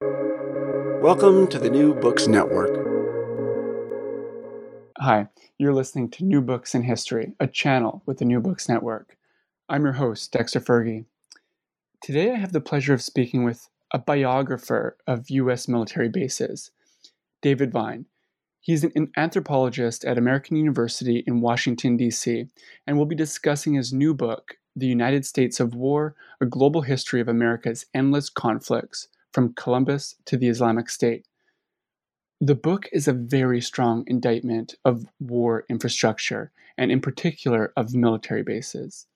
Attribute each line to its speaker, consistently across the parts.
Speaker 1: Welcome to the New Books Network.
Speaker 2: Hi, you're listening to New Books in History, a channel with the New Books Network. I'm your host, Dexter Fergie. Today I have the pleasure of speaking with a biographer of U.S. military bases, David Vine. He's an anthropologist at American University in Washington, D.C., and will be discussing his new book, The United States of War A Global History of America's Endless Conflicts from Columbus to the Islamic State. The book is a very strong indictment of war infrastructure, and in particular of military bases.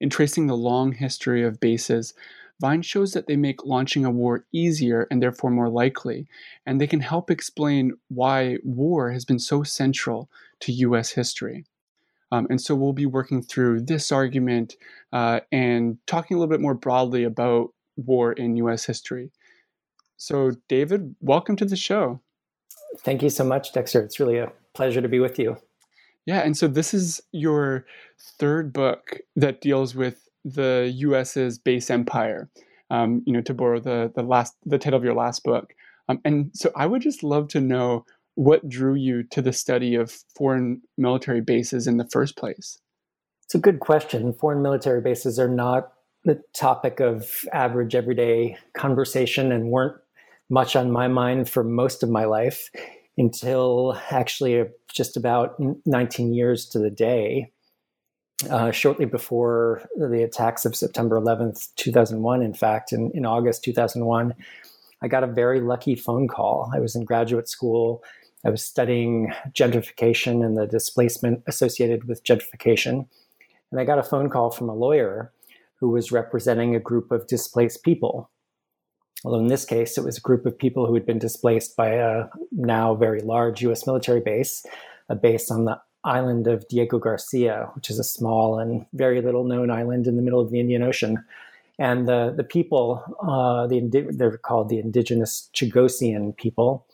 Speaker 2: In tracing the long history of bases, Vine shows that they make launching a war easier and therefore more likely, and they can help explain why war has been so central to US history. Um, and so we'll be working through this argument uh, and talking a little bit more broadly about war in US history. So, David, welcome to the show.
Speaker 3: Thank you so much, Dexter. It's really a pleasure to be with you.
Speaker 2: Yeah, and so this is your third book that deals with the U.S.'s base empire. Um, you know, to borrow the the last the title of your last book. Um, and so I would just love to know what drew you to the study of foreign military bases in the first place.
Speaker 3: It's a good question. Foreign military bases are not the topic of average everyday conversation and weren't much on my mind for most of my life until actually just about 19 years to the day uh, shortly before the attacks of September 11th, 2001, in fact, in, in August 2001, I got a very lucky phone call. I was in graduate school. I was studying gentrification and the displacement associated with gentrification. And I got a phone call from a lawyer who was representing a group of displaced people. Although in this case, it was a group of people who had been displaced by a now very large US military base, a base on the island of Diego Garcia, which is a small and very little known island in the middle of the Indian Ocean. And the, the people, uh, the, they're called the indigenous Chagosian people,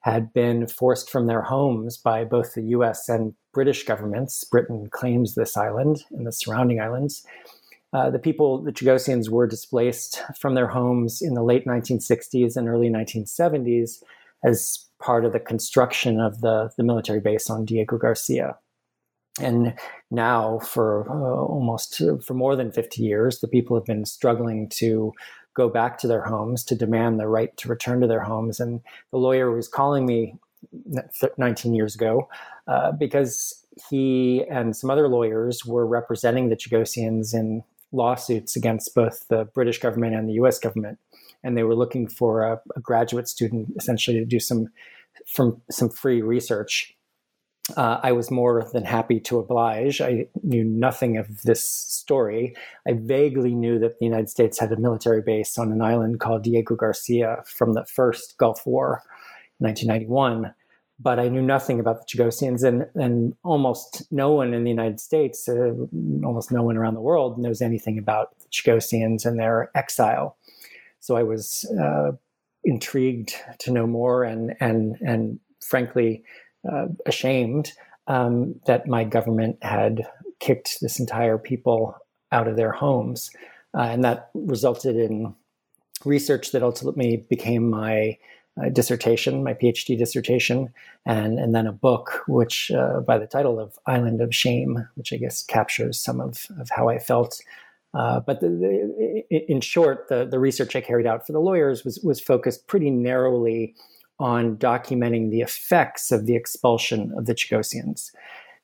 Speaker 3: had been forced from their homes by both the US and British governments. Britain claims this island and the surrounding islands. Uh, the people, the Chagosians, were displaced from their homes in the late 1960s and early 1970s as part of the construction of the, the military base on Diego Garcia. And now, for uh, almost for more than 50 years, the people have been struggling to go back to their homes to demand the right to return to their homes. And the lawyer was calling me 19 years ago uh, because he and some other lawyers were representing the Chagosians in lawsuits against both the British government and the US government. And they were looking for a, a graduate student essentially to do some from some free research. Uh, I was more than happy to oblige. I knew nothing of this story. I vaguely knew that the United States had a military base on an island called Diego Garcia from the first Gulf War, 1991. But I knew nothing about the Chagosians, and, and almost no one in the United States, uh, almost no one around the world, knows anything about the Chagosians and their exile. So I was uh, intrigued to know more and and and frankly uh, ashamed um, that my government had kicked this entire people out of their homes, uh, and that resulted in research that ultimately became my dissertation, my PhD dissertation, and and then a book, which uh, by the title of Island of Shame, which I guess captures some of of how I felt uh, but the, the, in short, the, the research I carried out for the lawyers was, was focused pretty narrowly on documenting the effects of the expulsion of the Chagosians,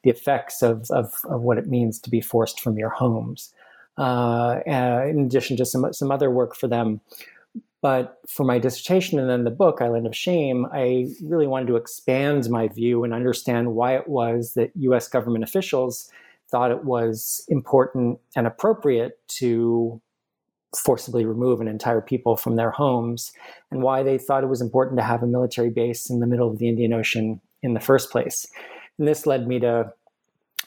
Speaker 3: the effects of, of, of what it means to be forced from your homes, uh, uh, in addition to some, some other work for them. But for my dissertation and then the book, Island of Shame, I really wanted to expand my view and understand why it was that US government officials thought it was important and appropriate to forcibly remove an entire people from their homes and why they thought it was important to have a military base in the middle of the Indian Ocean in the first place. And this led me to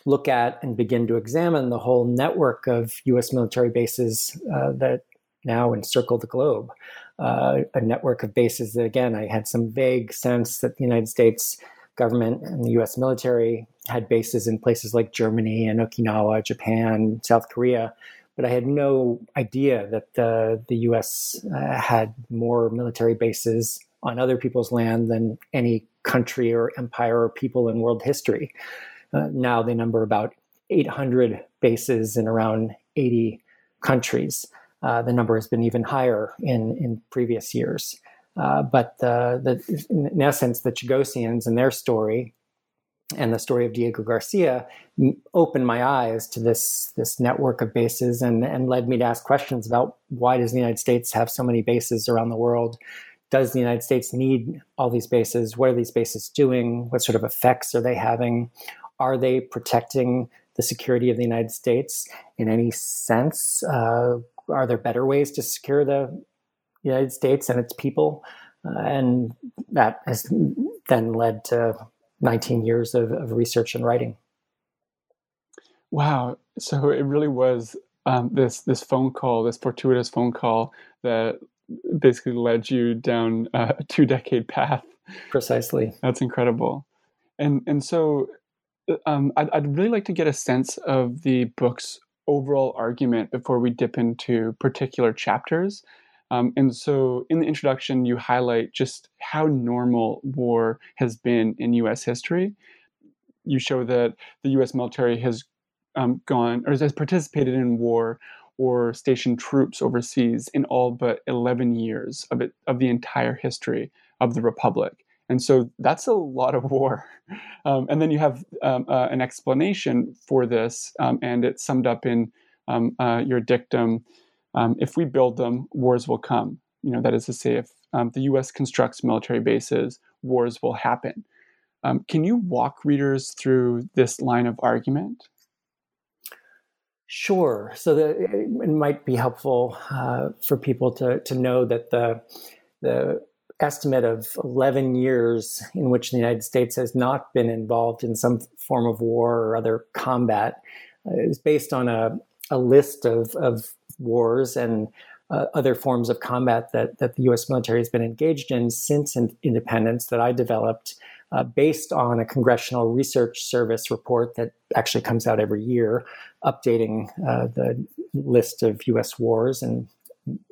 Speaker 3: look at and begin to examine the whole network of US military bases uh, that now encircle the globe. Uh, a network of bases that, again, I had some vague sense that the United States government and the US military had bases in places like Germany and Okinawa, Japan, South Korea. but I had no idea that the, the US uh, had more military bases on other people's land than any country or empire or people in world history. Uh, now they number about 800 bases in around 80 countries. Uh, the number has been even higher in, in previous years. Uh, but the, the, in essence, the Chagosians and their story and the story of Diego Garcia opened my eyes to this this network of bases and and led me to ask questions about why does the United States have so many bases around the world? Does the United States need all these bases? What are these bases doing? What sort of effects are they having? Are they protecting the security of the United States in any sense? Uh, are there better ways to secure the United States and its people? Uh, and that has then led to 19 years of, of research and writing.
Speaker 2: Wow. So it really was um, this this phone call, this fortuitous phone call that basically led you down a two decade path.
Speaker 3: Precisely.
Speaker 2: That's incredible. And and so um, I'd, I'd really like to get a sense of the book's overall argument before we dip into particular chapters. Um, and so in the introduction, you highlight just how normal war has been in US history. You show that the US military has um, gone or has participated in war or stationed troops overseas in all but 11 years of it of the entire history of the republic and so that's a lot of war um, and then you have um, uh, an explanation for this um, and it's summed up in um, uh, your dictum um, if we build them, wars will come. You know, that is to say, if um, the U.S. constructs military bases, wars will happen. Can you walk readers through this line of argument?
Speaker 3: Sure. So the, it might be helpful uh, for people to, to know that the the estimate of 11 years in which the United States has not been involved in some form of war or other combat uh, is based on a, a list of, of wars and uh, other forms of combat that, that the US military has been engaged in since in- independence that I developed uh, based on a Congressional Research Service report that actually comes out every year, updating uh, the list of US wars and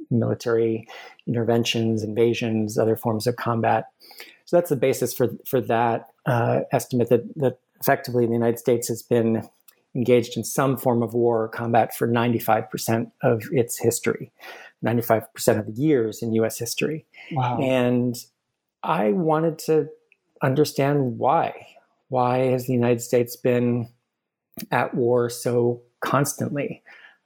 Speaker 3: military interventions, invasions, other forms of combat. So that's the basis for, for that uh, estimate that, that effectively the United States has been engaged in some form of war or combat for 95% of its history, 95% of the years in US history.
Speaker 2: Wow.
Speaker 3: And I wanted to understand why. Why has the United States been at war so constantly,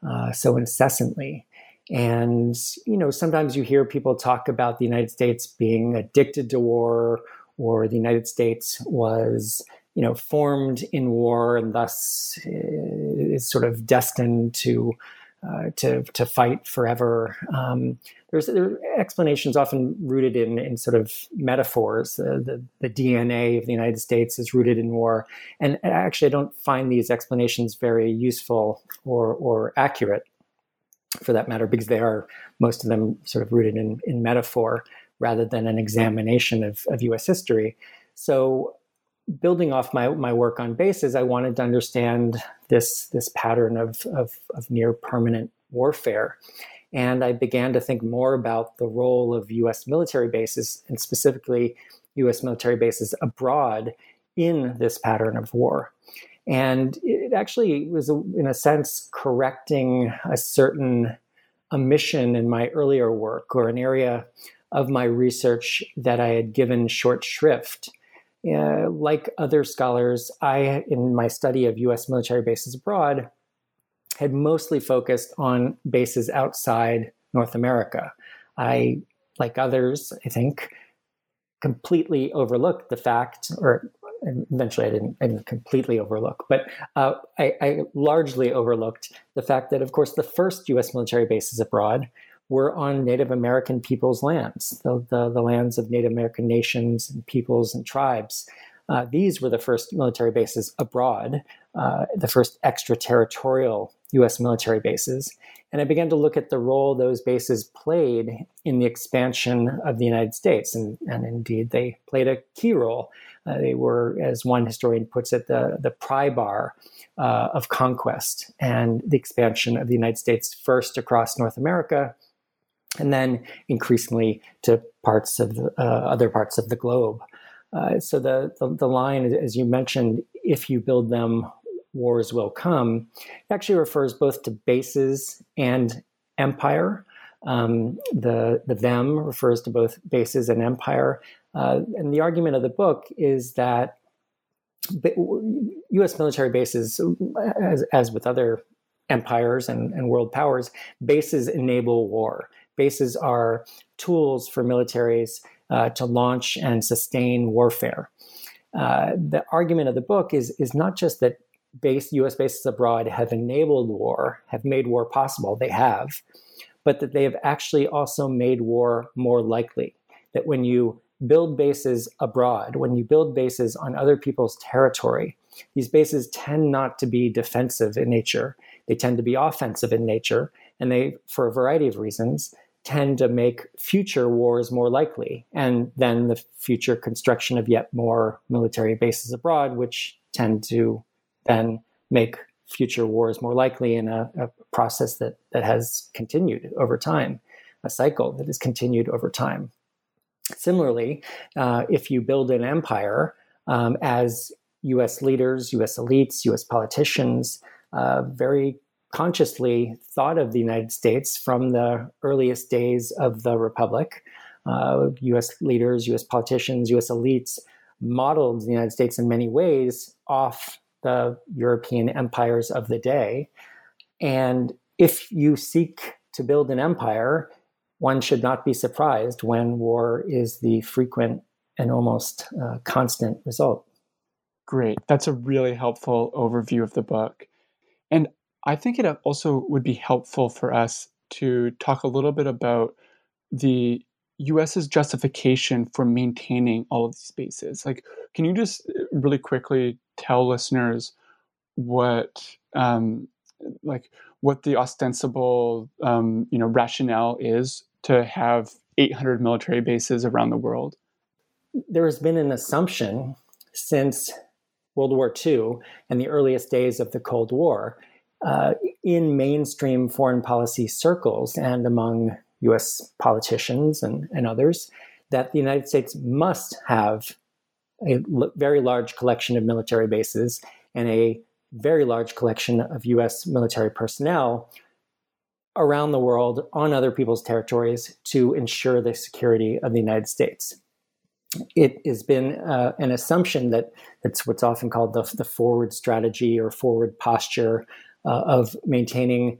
Speaker 3: uh, so incessantly? And, you know, sometimes you hear people talk about the United States being addicted to war or the United States was you know, formed in war and thus uh, is sort of destined to uh, to to fight forever. Um, there's there explanations often rooted in in sort of metaphors. The the DNA of the United States is rooted in war, and actually, I don't find these explanations very useful or or accurate, for that matter, because they are most of them sort of rooted in in metaphor rather than an examination of of U.S. history. So building off my, my work on bases, I wanted to understand this, this pattern of, of, of near permanent warfare. And I began to think more about the role of US military bases, and specifically US military bases abroad in this pattern of war. And it actually was, in a sense, correcting a certain omission in my earlier work or an area of my research that I had given short shrift uh, like other scholars, I, in my study of US military bases abroad, had mostly focused on bases outside North America. I, like others, I think, completely overlooked the fact, or eventually I didn't, I didn't completely overlook, but uh, I, I largely overlooked the fact that, of course, the first US military bases abroad were on Native American peoples' lands, the, the, the, lands of Native American nations and peoples and tribes. Uh, these were the first military bases abroad, uh, the first extraterritorial US military bases. And I began to look at the role those bases played in the expansion of the United States. And, and indeed, they played a key role. Uh, they were, as one historian puts it, the, the pry bar uh, of conquest and the expansion of the United States first across North America and then increasingly to parts of the, uh, other parts of the globe. Uh, so the, the, the line, as you mentioned, if you build them, wars will come, actually refers both to bases and empire. Um, the the them refers to both bases and empire. Uh, and the argument of the book is that U.S. military bases, as, as with other empires and, and world powers, bases enable war. Bases are tools for militaries uh, to launch and sustain warfare. Uh, the argument of the book is, is not just that base, U.S. bases abroad have enabled war, have made war possible, they have, but that they have actually also made war more likely. That when you build bases abroad, when you build bases on other people's territory, these bases tend not to be defensive in nature. They tend to be offensive in nature, and they, for a variety of reasons, tend to make future wars more likely, and then the future construction of yet more military bases abroad, which tend to then make future wars more likely in a, a process that, that has continued over time, a cycle that has continued over time. Similarly, uh, if you build an empire um, as US leaders, US elites, US politicians uh, very consciously thought of the United States from the earliest days of the Republic. Uh, US leaders, US politicians, US elites modeled the United States in many ways off the European empires of the day. And if you seek to build an empire, one should not be surprised when war is the frequent and almost uh, constant result.
Speaker 2: Great. That's a really helpful overview of the book. And I think it also would be helpful for us to talk a little bit about the US's justification for maintaining all of these bases. Like, can you just uh, really quickly tell listeners what, um, like, what the ostensible, um, you know, rationale is to have 800 military bases around the world?
Speaker 3: There has been an assumption since World War II and the earliest days of the Cold War uh, in mainstream foreign policy circles and among US politicians and, and others that the United States must have a l- very large collection of military bases and a very large collection of US military personnel around the world on other people's territories to ensure the security of the United States. It has been uh, an assumption that it's what's often called the, the forward strategy or forward posture uh, of maintaining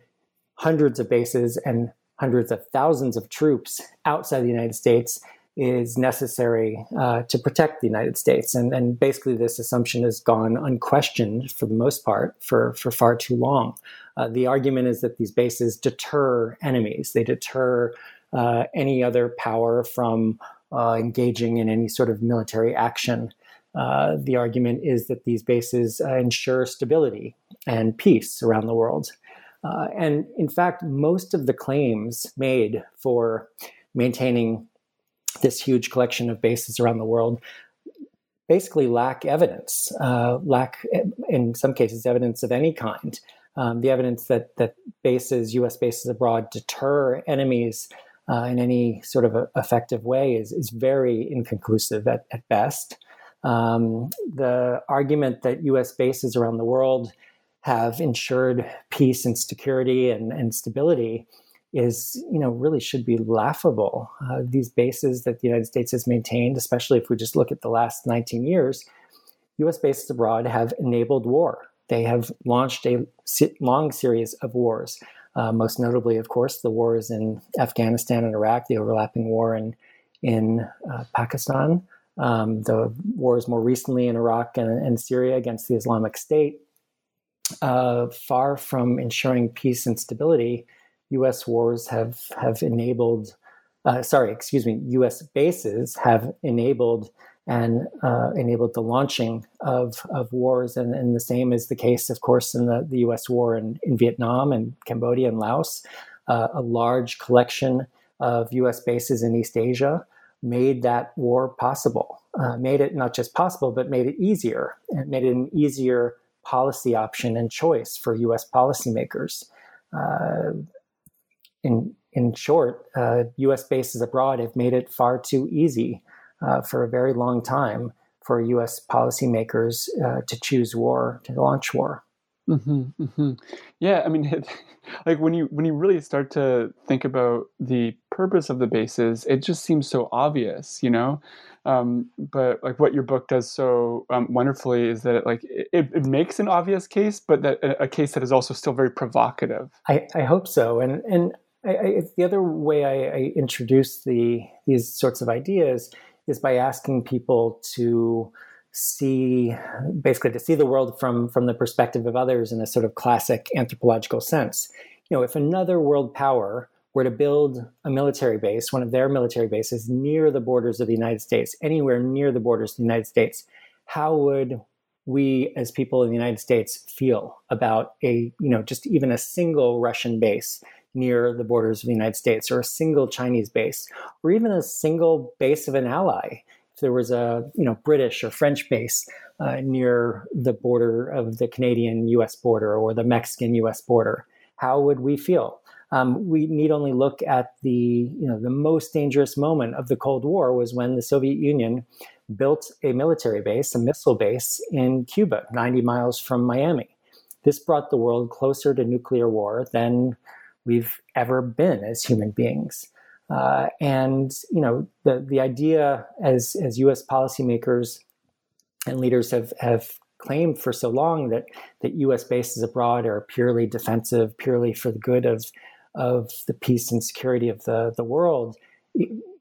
Speaker 3: hundreds of bases and hundreds of thousands of troops outside the United States is necessary uh, to protect the United States. And, and basically, this assumption has gone unquestioned for the most part for, for far too long. Uh, the argument is that these bases deter enemies, they deter uh, any other power from uh, engaging in any sort of military action. Uh, the argument is that these bases uh, ensure stability and peace around the world. Uh, and in fact, most of the claims made for maintaining this huge collection of bases around the world basically lack evidence, uh, lack, in some cases, evidence of any kind. Um, the evidence that, that bases, US bases abroad, deter enemies uh, in any sort of effective way is, is very inconclusive at, at best. Um, the argument that US bases around the world have ensured peace and security and, and stability is, you know, really should be laughable. Uh, these bases that the United States has maintained, especially if we just look at the last 19 years, US bases abroad have enabled war. They have launched a long series of wars. Uh, most notably, of course, the wars in Afghanistan and Iraq, the overlapping war in in uh, Pakistan, um, the wars more recently in Iraq and, and Syria against the Islamic State, uh, far from ensuring peace and stability, U.S. wars have have enabled. Uh, sorry, excuse me. U.S. bases have enabled and uh, enabled the launching of, of wars. And, and the same is the case, of course, in the, the US war in, in Vietnam and Cambodia and Laos. Uh, a large collection of US bases in East Asia made that war possible, uh, made it not just possible, but made it easier. It made it an easier policy option and choice for US policymakers. Uh, in, in short, uh, US bases abroad have made it far too easy uh, for a very long time for US policymakers uh, to choose war, to launch war.
Speaker 2: Mm-hmm, mm-hmm. Yeah, I mean, it, like when you when you really start to think about the purpose of the bases, it just seems so obvious, you know. Um, but like what your book does so um, wonderfully is that it like it, it makes an obvious case, but that a, case that is also still very provocative.
Speaker 3: I, I hope so, and and I, I, the other way I, I introduce the these sorts of ideas is by asking people to see basically to see the world from from the perspective of others in a sort of classic anthropological sense you know if another world power were to build a military base one of their military bases near the borders of the united states anywhere near the borders of the united states how would we as people in the united states feel about a you know just even a single russian base near the borders of the united states or a single chinese base or even a single base of an ally If there was a you know British or French base uh, near the border of the Canadian-U.S. border or the Mexican-U.S. border, how would we feel? Um, we need only look at the you know the most dangerous moment of the Cold War was when the Soviet Union built a military base, a missile base in Cuba, 90 miles from Miami. This brought the world closer to nuclear war than we've ever been as human beings. Uh, and you know the the idea as as U.S. policymakers and leaders have have claimed for so long that that U.S. bases abroad are purely defensive, purely for the good of of the peace and security of the the world,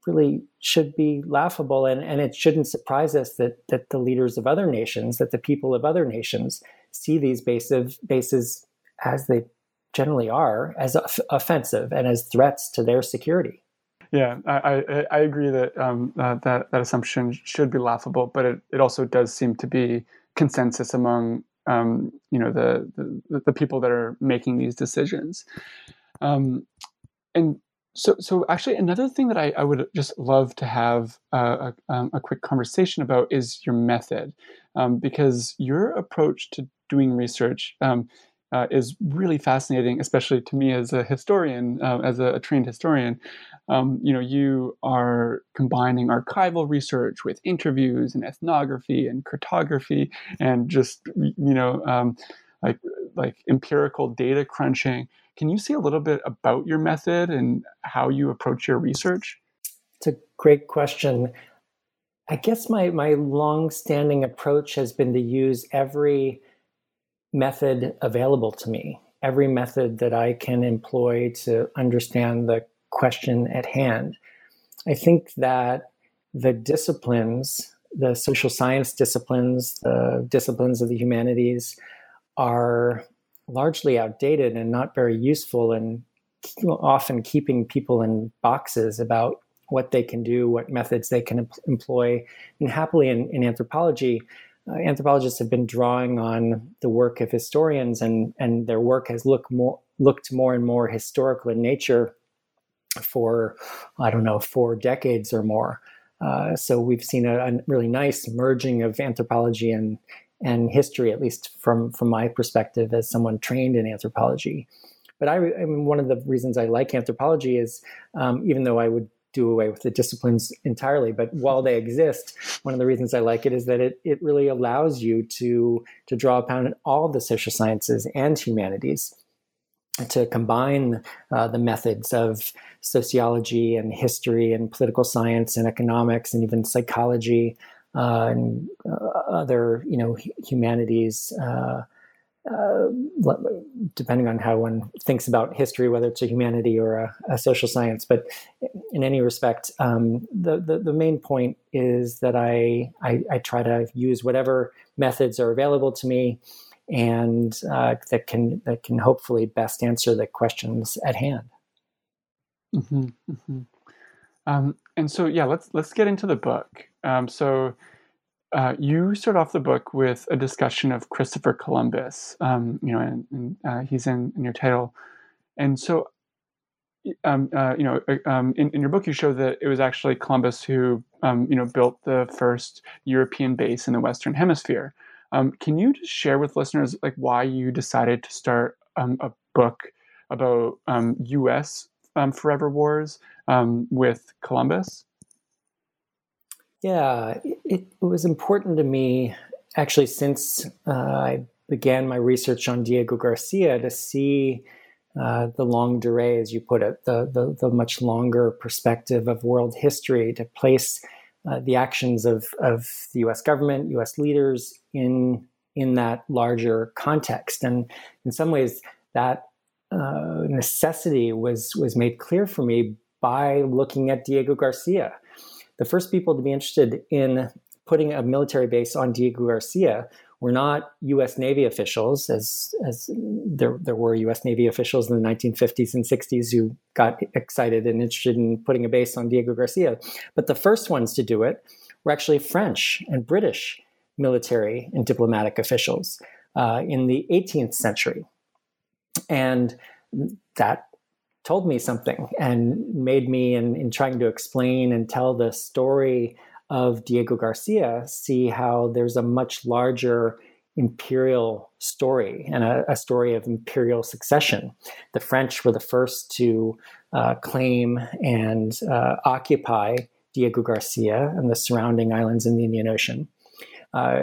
Speaker 3: really should be laughable, and and it shouldn't surprise us that that the leaders of other nations, that the people of other nations, see these bases bases as they generally are as offensive and as threats to their security.
Speaker 2: Yeah, I, I, I agree that um, uh, that that assumption should be laughable, but it, it also does seem to be consensus among um, you know the, the, the people that are making these decisions. Um, and so so actually another thing that I, I would just love to have a, um, a quick conversation about is your method, um, because your approach to doing research um, uh, is really fascinating, especially to me as a historian, uh, as a, a, trained historian. Um, you know, you are combining archival research with interviews and ethnography and cartography and just you know um, like like empirical data crunching. Can you say a little bit about your method and how you approach your research?
Speaker 3: It's a great question. I guess my my long-standing approach has been to use every method available to me, every method that I can employ to understand the question at hand. I think that the disciplines, the social science disciplines, the disciplines of the humanities, are largely outdated and not very useful and often keeping people in boxes about what they can do, what methods they can employ. And happily, in, in anthropology, uh, anthropologists have been drawing on the work of historians, and and their work has looked more looked more and more historical in nature for I don't know four decades or more. Uh, so we've seen a, a, really nice merging of anthropology and and history, at least from from my perspective as someone trained in anthropology. But I, I mean, one of the reasons I like anthropology is um, even though I would do away with the disciplines entirely. But while they exist, one of the reasons I like it is that it, it really allows you to, to draw upon all the social sciences and humanities to combine uh, the methods of sociology and history and political science and economics and even psychology and uh, other you know humanities uh, uh, depending on how one thinks about history, whether it's a humanity or a, a social science. But in any respect, um, the, the, the main point is that I, I, I try to use whatever methods are available to me, and uh, that can that can hopefully best answer the questions at hand.
Speaker 2: Mm-hmm, mm-hmm. Um, and so, yeah, let's let's get into the book. Um, so uh, you start off the book with a discussion of Christopher Columbus. Um, you know, and, and uh, he's in, in your title, and so um, uh, you know, uh, um, in, in, your book, you show that it was actually Columbus who, um, you know, built the first European base in the Western Hemisphere. Um, can you just share with listeners like why you decided to start a book about U.S. Forever wars with Columbus?
Speaker 3: Yeah, it, it, was important to me actually since uh, I began my research on Diego Garcia to see uh, the longue durée, as you put it, the, the, the, much longer perspective of world history to place uh, the actions of, of the US government, US leaders in, in that larger context. And in some ways, that uh, necessity was, was made clear for me by looking at Diego Garcia. The first people to be interested in putting a military base on Diego Garcia were not U.S. Navy officials, as as there there were U.S. Navy officials in the 1950s and 60s who got excited and interested in putting a base on Diego Garcia, but the first ones to do it were actually French and British military and diplomatic officials uh, in the 18th century, and that told me something and made me in, in trying to explain and tell the story of Diego Garcia see how there's a much larger imperial story and a, a story of imperial succession. The French were the first to uh, claim and uh, occupy Diego Garcia and the surrounding islands in the Indian Ocean. Uh,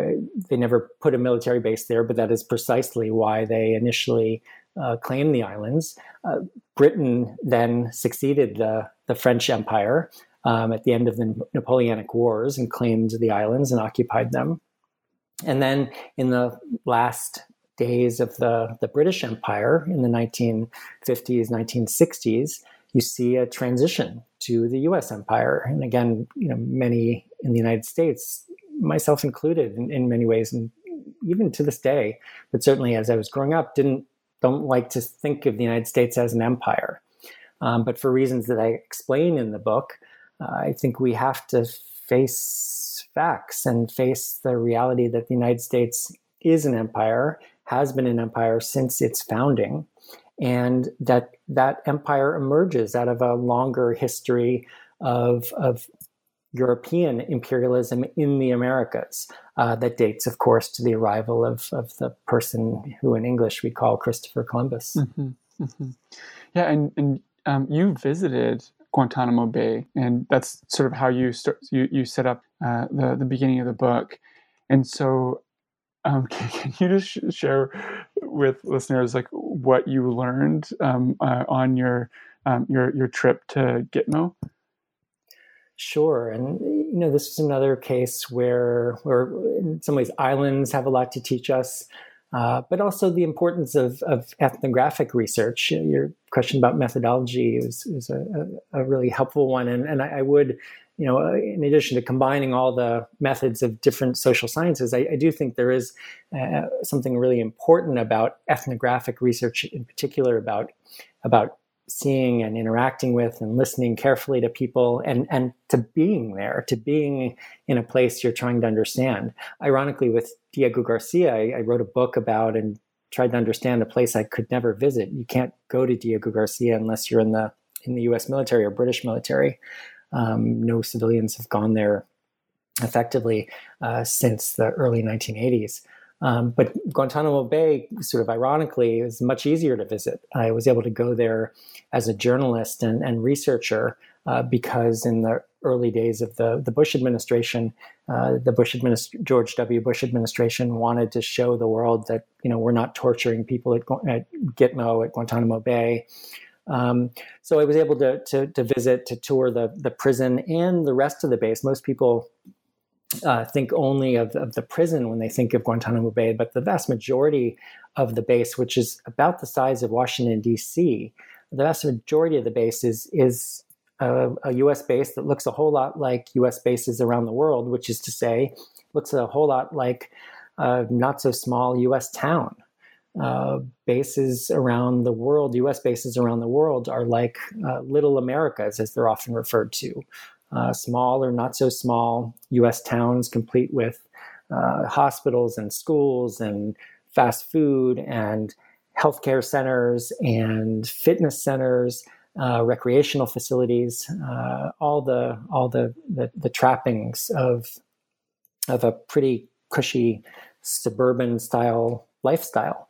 Speaker 3: they never put a military base there, but that is precisely why they initially uh, claimed the islands. Uh, Britain then succeeded the, the French Empire um, at the end of the Napoleonic Wars and claimed the islands and occupied them. And then in the last days of the, the British Empire in the 1950s, 1960s, you see a transition to the US empire. And again, you know, many in the United States, myself included in, in many ways, and even to this day, but certainly as I was growing up, didn't don't like to think of the United States as an empire. Um, but for reasons that I explain in the book, uh, I think we have to face facts and face the reality that the United States is an empire, has been an empire since its founding, and that that empire emerges out of a longer history of, of European imperialism in the Americas uh, that dates, of course, to the arrival of, of the person who in English we call Christopher Columbus. Mm-hmm,
Speaker 2: mm-hmm. Yeah, and, and um, you visited Guantanamo Bay, and that's sort of how you start. You you set up uh, the the beginning of the book, and so um, can, can, you just sh- share with listeners like what you learned um, uh, on your um, your your trip to Gitmo?
Speaker 3: Sure, and you know this is another case where where in some ways islands have a lot to teach us. Uh, but also the importance of, of, ethnographic research. Your question about methodology is, is a, a, really helpful one. And, and I, I, would, you know, in addition to combining all the methods of different social sciences, I, I do think there is uh, something really important about ethnographic research, in particular about about seeing and interacting with and listening carefully to people and and to being there to being in a place you're trying to understand. Ironically with diego garcia I, I, wrote a book about and tried to understand a place i could never visit. You can't go to diego garcia unless you're in the in the us military or british military. Um, no civilians have gone there effectively uh, since the early 1980s um, but Guantanamo Bay, sort of ironically, is much easier to visit. I was able to go there as a journalist and, and researcher uh, because in the early days of the, the Bush administration, uh, the Bush administ- George W. Bush administration wanted to show the world that you know we're not torturing people at, at Gitmo at Guantanamo Bay. Um, so I was able to, to, to visit, to tour the the prison and the rest of the base. Most people uh, think only of, of, the prison when they think of Guantanamo Bay, but the vast majority of the base, which is about the size of Washington D.C., the vast majority of the base is is a, a, U.S. base that looks a whole lot like U.S. bases around the world, which is to say, looks a whole lot like a not so small U.S. town. Uh, bases around the world, U.S. bases around the world, are like uh, little Americas, as they're often referred to. Uh, small or not so small U.S. towns, complete with uh, hospitals and schools and fast food and healthcare centers and fitness centers, uh, recreational facilities, uh, all the all the, the, the trappings of of a pretty cushy suburban style lifestyle.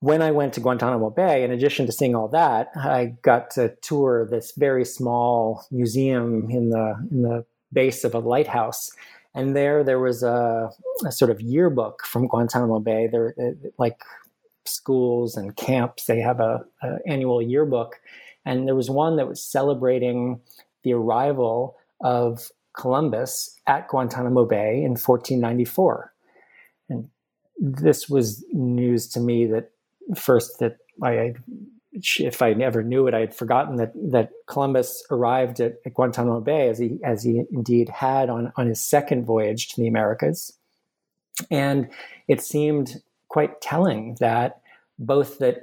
Speaker 3: When I went to Guantanamo Bay, in addition to seeing all that, I got to tour this very small museum in the in the base of a lighthouse and there there was a, a, sort of yearbook from Guantanamo Bay. There, uh, like schools and camps, they have a, a, annual yearbook, and there was one that was celebrating the arrival of Columbus at Guantanamo Bay in 1494. And this was news to me that first that I if I never knew it, I had forgotten that that Columbus arrived at, at, Guantanamo Bay as he as he indeed had on on his second voyage to the Americas, and it seemed quite telling that both that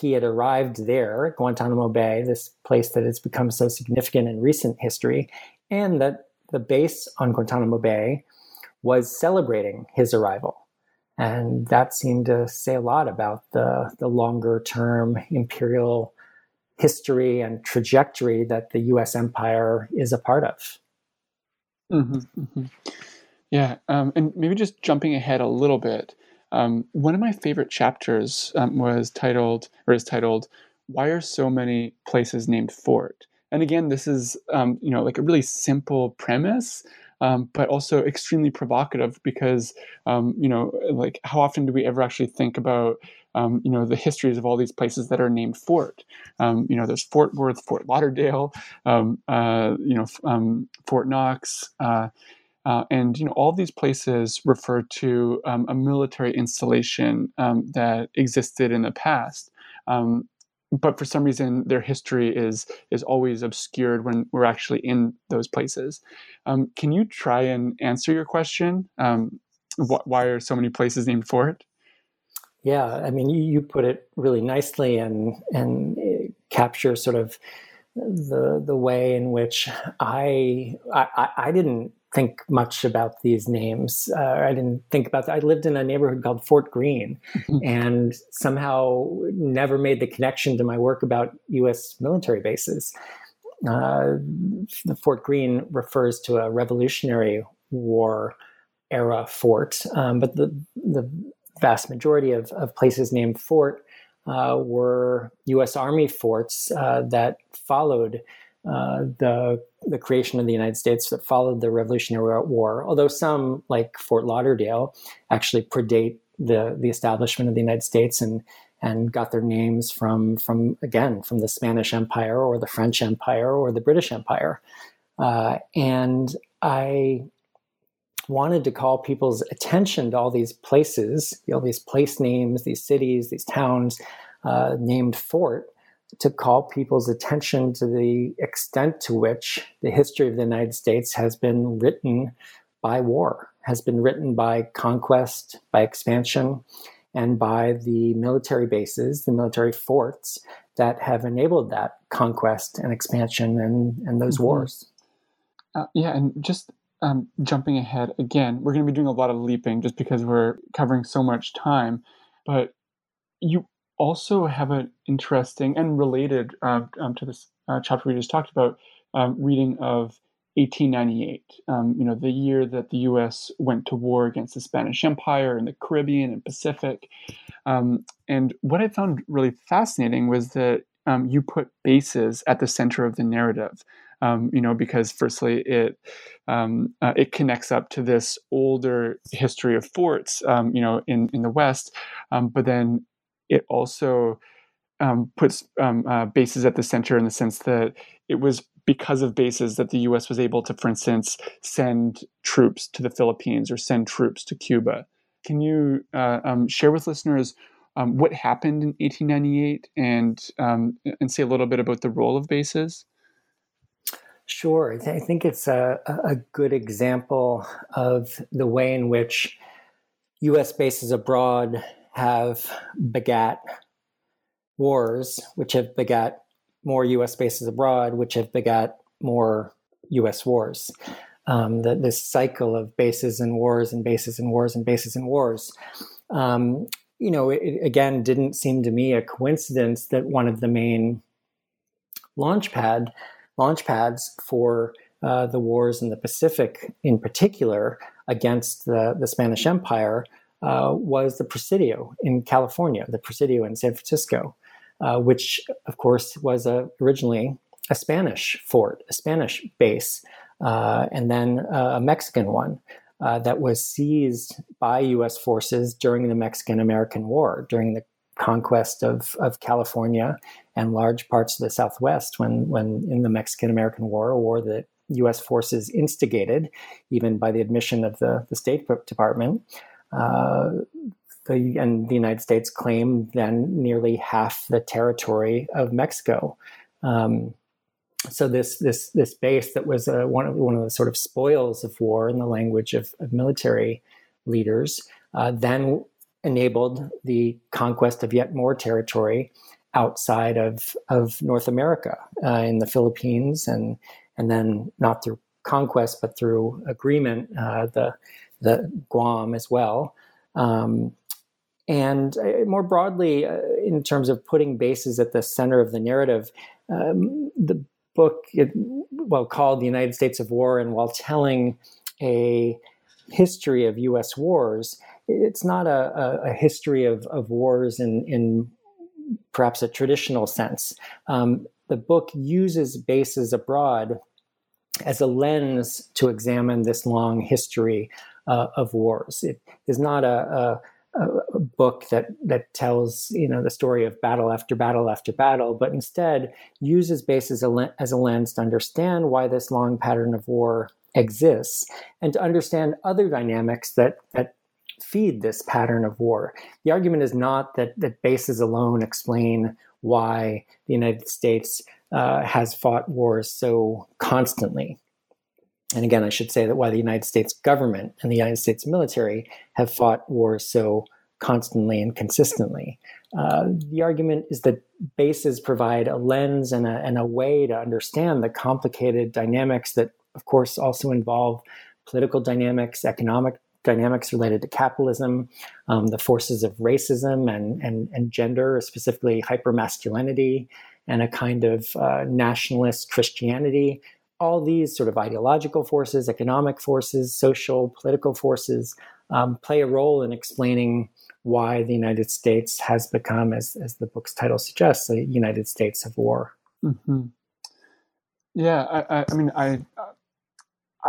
Speaker 3: he had arrived there at Guantanamo Bay, this place that has become so significant in recent history, and that the base on Guantanamo Bay was celebrating his arrival. And that seemed to say a lot about the, the longer term imperial history and trajectory that the US empire is a part of.
Speaker 2: Mm-hmm, mm-hmm. Yeah. Um, and maybe just jumping ahead a little bit, um, one of my favorite chapters um, was titled, or is titled, Why Are So Many Places Named Fort? And again, this is, um, you know, like a really simple premise, um, but also extremely provocative because um, you know like how often do we ever actually think about um, you know the histories of all these places that are named fort? Um, you know there's fort worth fort lauderdale um, uh, you know um, fort knox uh, uh, and you know all these places refer to a military installation that existed in the past. Um, but for some reason their history is is always obscured when we're actually in those places. Um, can you try and answer your question? Um, wh- why are so many places named for it?
Speaker 3: Yeah, I mean, you, you put it really nicely and and capture sort of the the way in which I I, I didn't think much about these names. Uh, I didn't think about that. I lived in a neighborhood called Fort Greene and somehow never made the connection to my work about U.S. military bases. Uh, the Fort Greene refers to a Revolutionary War era fort, um, but the, the vast majority of, of places named fort uh, were U.S. Army forts uh, that followed uh, the the creation of the United States that followed the Revolutionary War. Although some, like Fort Lauderdale, actually predate the the establishment of the United States and and got their names from from again from the Spanish Empire or the French Empire or the British Empire. Uh, and I wanted to call people's attention to all these places, all these place names, these cities, these towns uh, named fort, to call people's attention to the extent to which the history of the United States has been written by war, has been written by conquest, by expansion, and by the military bases, the military forts that have enabled that conquest and expansion and, and those mm-hmm. wars.
Speaker 2: Uh, yeah, and just um, jumping ahead again, we're going to be doing a lot of leaping just because we're covering so much time. But you also have an interesting and related uh, um, to this uh, chapter we just talked about um, reading of 1898, um, you know, the year that the U.S. went to war against the Spanish Empire in the Caribbean and Pacific. Um, and what I found really fascinating was that um, you put bases at the center of the narrative. Um, you know, because firstly, it um, uh, it connects up to this older history of forts, um, you know, in in the West, um, but then it also um, puts um, uh, bases at the center in the sense that it was because of bases that the U.S. was able to, for instance, send troops to the Philippines or send troops to Cuba. Can you uh, um, share with listeners um, what happened in 1898 and um, and say a little bit about the role of bases?
Speaker 3: Sure, I think it's a, a good example of the way in which U.S. bases abroad have begat wars, which have begat more U.S. bases abroad, which have begat more U.S. wars. Um, this cycle of bases and wars and bases and wars and bases and wars. Um, you know, it, it, again didn't seem to me a coincidence that one of the main launch pad launch pads for uh, the wars in the Pacific, in particular against the, the Spanish Empire, uh, was the Presidio in California, the Presidio in San Francisco, uh, which, of course, was a, originally a Spanish fort, a Spanish base, uh, and then a Mexican one. Uh, that was seized by U.S. forces during the Mexican American War, during the conquest of, of California and large parts of the Southwest when, when in the Mexican American War, a war that U.S. forces instigated, even by the admission of the, the State Department. Uh, the, and the United States claimed then nearly half the territory of Mexico. Um, so this this this base that was uh, one of one of the sort of spoils of war in the language of, of military leaders uh, then enabled the conquest of yet more territory outside of of North America uh, in the Philippines and and then not through conquest but through agreement uh, the the Guam as well. Um, and uh, more broadly, uh, in terms of putting bases at the center of the narrative, um, the book, it, well, called The United States of War, and while telling a history of U.S. wars, it's not a, a, a history of, of wars in, in perhaps a traditional sense. Um, the book uses bases abroad as a lens to examine this long history uh, of wars. It is not a, a, a, book that that tells you know the story of battle after battle after battle, but instead uses bases as a lens to understand why this long pattern of war exists and to understand other dynamics that that feed this pattern of war. The argument is not that that bases alone explain why the United States uh, has fought wars so constantly and again, I should say that why the United States government and the United States military have fought wars so constantly and consistently. Uh, the argument is that bases provide a lens and a, and a way to understand the complicated dynamics that, of course, also involve political dynamics, economic dynamics related to capitalism, um, the forces of racism and, and, and gender, specifically hypermasculinity, and a kind of uh, nationalist Christianity all these sort of ideological forces, economic forces, social, political forces um, play a role in explaining why the United States has become, as, as the book's title suggests, the United States of war.
Speaker 2: Mm-hmm. Yeah, I, I, I, mean, I,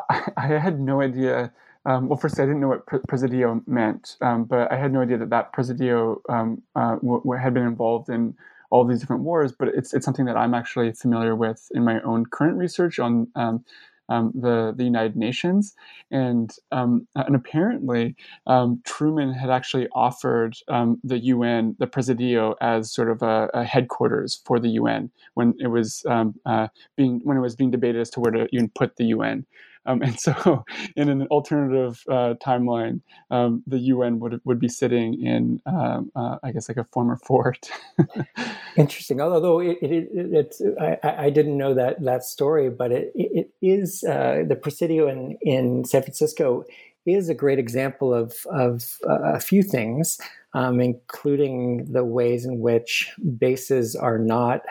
Speaker 2: I, I had no idea. Um, well, first, I didn't know what Presidio meant, um, but I had no idea that that Presidio um, uh, w- had been involved in all these different wars, but it's it's something that I'm actually familiar with in my own current research on um, um, the the United Nations, and um, and apparently um, Truman had actually offered um, the UN the Presidio as sort of a, a, headquarters for the UN when it was uh, being when it was being debated as to where to even put the UN. Um, and so, in an alternative uh, timeline, um, the UN would would be sitting in, um, uh, I guess, like a former fort.
Speaker 3: Interesting. Although it, it, it, it's, I, I, didn't know that that story, but it, it is uh, the Presidio in in San Francisco is a great example of of uh, a few things, um, including the ways in which bases are not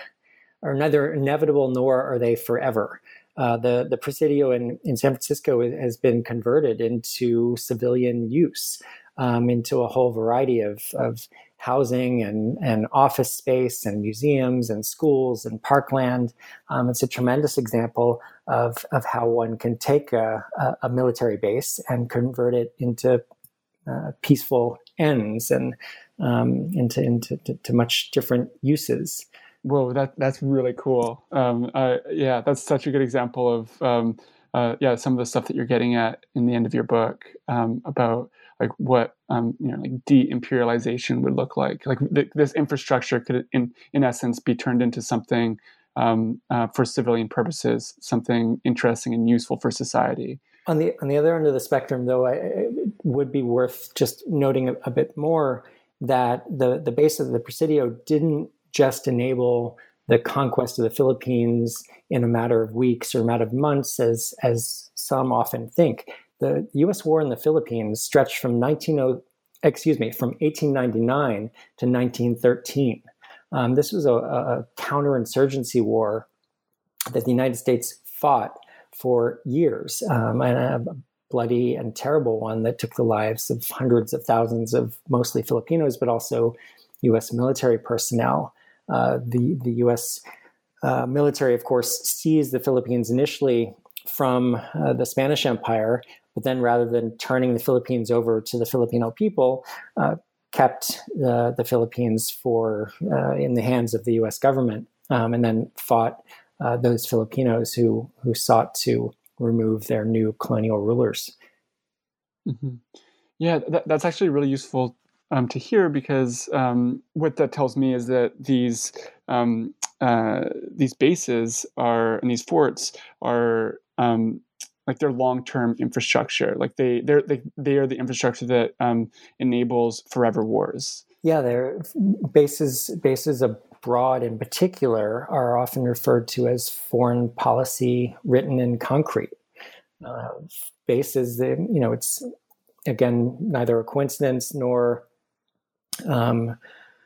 Speaker 3: are neither inevitable nor are they forever. Uh, the the Presidio in, in San Francisco has been converted into civilian use, um, into a whole variety of, of housing and, and office space and museums and schools and parkland. Um, it's a tremendous example of, of how one can take a, a, a military base and convert it into uh, peaceful ends and um, into, into to, to much different uses.
Speaker 2: Whoa, that that's really cool. Um, uh, yeah, that's such a good example of um, uh, yeah some of the stuff that you're getting at in the end of your book um, about like what um, you know like de-imperialization would look like. Like th- this infrastructure could, in in essence, be turned into something um, uh, for civilian purposes, something interesting and useful for society.
Speaker 3: On the on the other end of the spectrum, though, I, it would be worth just noting a, a bit more that the the base of the Presidio didn't just enable the conquest of the Philippines in a matter of weeks or a matter of months, as as some often think. The U.S. war in the Philippines stretched from 19 excuse me from 1899 to 1913. Um, this was a, a counterinsurgency war that the United States fought for years, um, and a bloody and terrible one that took the lives of hundreds of thousands of mostly Filipinos, but also U.S. military personnel. Uh, the the U.S. Uh, military, of course, seized the Philippines initially from uh, the Spanish Empire, but then rather than turning the Philippines over to the Filipino people, kept the Philippines for in the hands of the U.S. government, um, and then fought those Filipinos who who sought to remove their new colonial rulers.
Speaker 2: Mm-hmm. Yeah, that, that's actually really useful um, to hear because um, what that tells me is that these um, uh, these bases are and these forts are um, like they're long-term infrastructure. Like they they're they, they are the infrastructure that um, enables forever wars.
Speaker 3: Yeah, they're bases bases abroad in particular are often referred to as foreign policy written in concrete. Uh, bases, you know, it's again neither a coincidence nor um,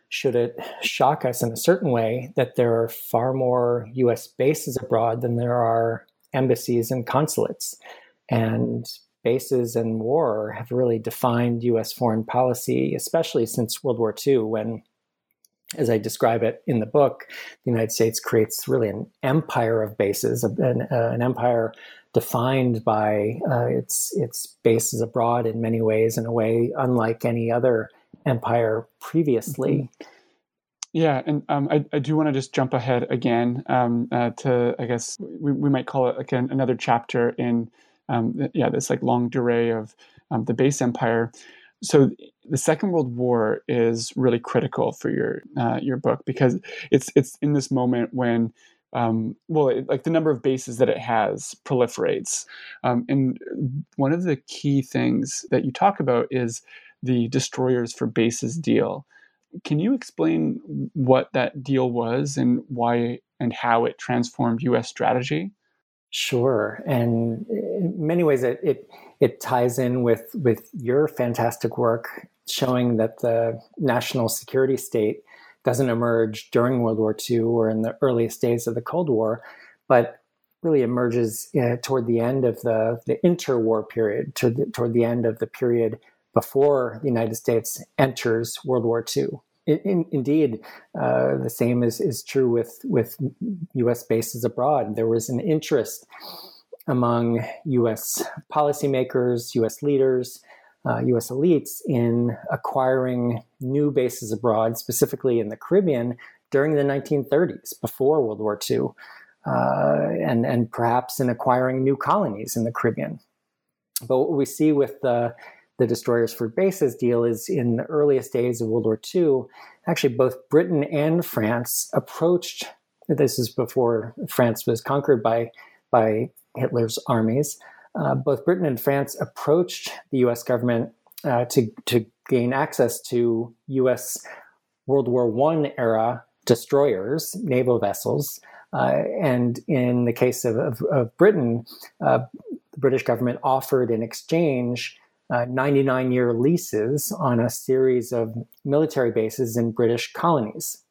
Speaker 3: should it shock us in a certain way that there are far more US bases abroad than there are embassies and consulates. And bases and war have really defined US foreign policy, especially since World War II, when, as I describe it in the book, the United States creates really an empire of bases, an, uh, an empire defined by uh, its its bases abroad in many ways, in a way unlike any other empire previously.
Speaker 2: Mm-hmm. Yeah, and um, I, I do want to just jump ahead again um, uh, to I guess we, we might call it like an, another chapter in um, yeah this like longue durée of um, the base empire. So the Second World War is really critical for your uh, your book because it's it's in this moment when um, well, it, like the number of bases that it has proliferates. Um, and one of the key things that you talk about is the destroyers for bases deal. Can you explain what that deal was and why and how it transformed U.S. strategy?
Speaker 3: Sure, and in many ways it it, it ties in with with your fantastic work showing that the national security state doesn't emerge during World War II or in the earliest days of the Cold War, but really emerges uh, toward the end of the, the interwar period, toward the, toward the end of the period before the United States enters World War II. In, in, indeed, uh, the same is, is true with, with U.S. bases abroad. There was an interest among U.S. policymakers, U.S. leaders, uh, U.S. elites in acquiring new bases abroad, specifically in the Caribbean, during the 1930s, before World War II, uh, and and perhaps in acquiring new colonies in the Caribbean. But what we see with the the destroyers for bases deal is in the earliest days of World War II, actually both Britain and France approached. This is before France was conquered by by Hitler's armies uh, both Britain and France approached the U.S. government uh, to to gain access to U.S. World War I era destroyers, naval vessels, uh, and in the case of, of, of Britain, uh, the British government offered in exchange. 99 year leases on a series of military bases in British colonies.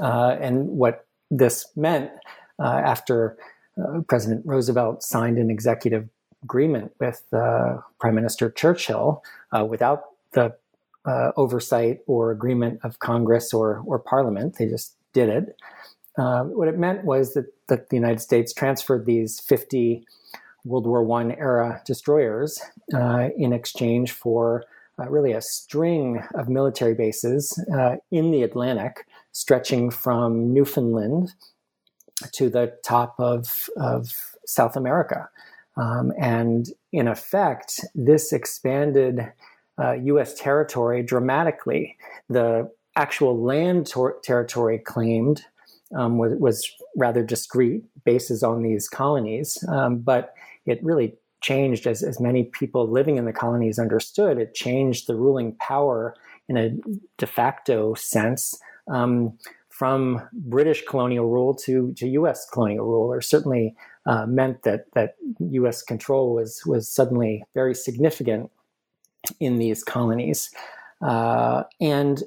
Speaker 3: Uh, and what this meant after uh, President Roosevelt signed an executive agreement with uh, Prime Minister Churchill uh, without the uh, oversight or agreement of Congress or, or Parliament. They just did it. Uh, what it meant was that, that the United States transferred these 50 World War I era destroyers uh, in exchange for really a string of military bases in the Atlantic, stretching from Newfoundland to the top of, of South America. Um, and in effect, this expanded uh, US territory dramatically. The actual land tor- territory claimed um, was, was, rather discrete, bases on these colonies, um, but it really changed as, as many people living in the colonies understood. It changed the ruling power in a de facto sense um, from British colonial rule to, to U.S. colonial rule, or certainly uh, meant that that U.S. control was was suddenly very significant in these colonies. Uh, and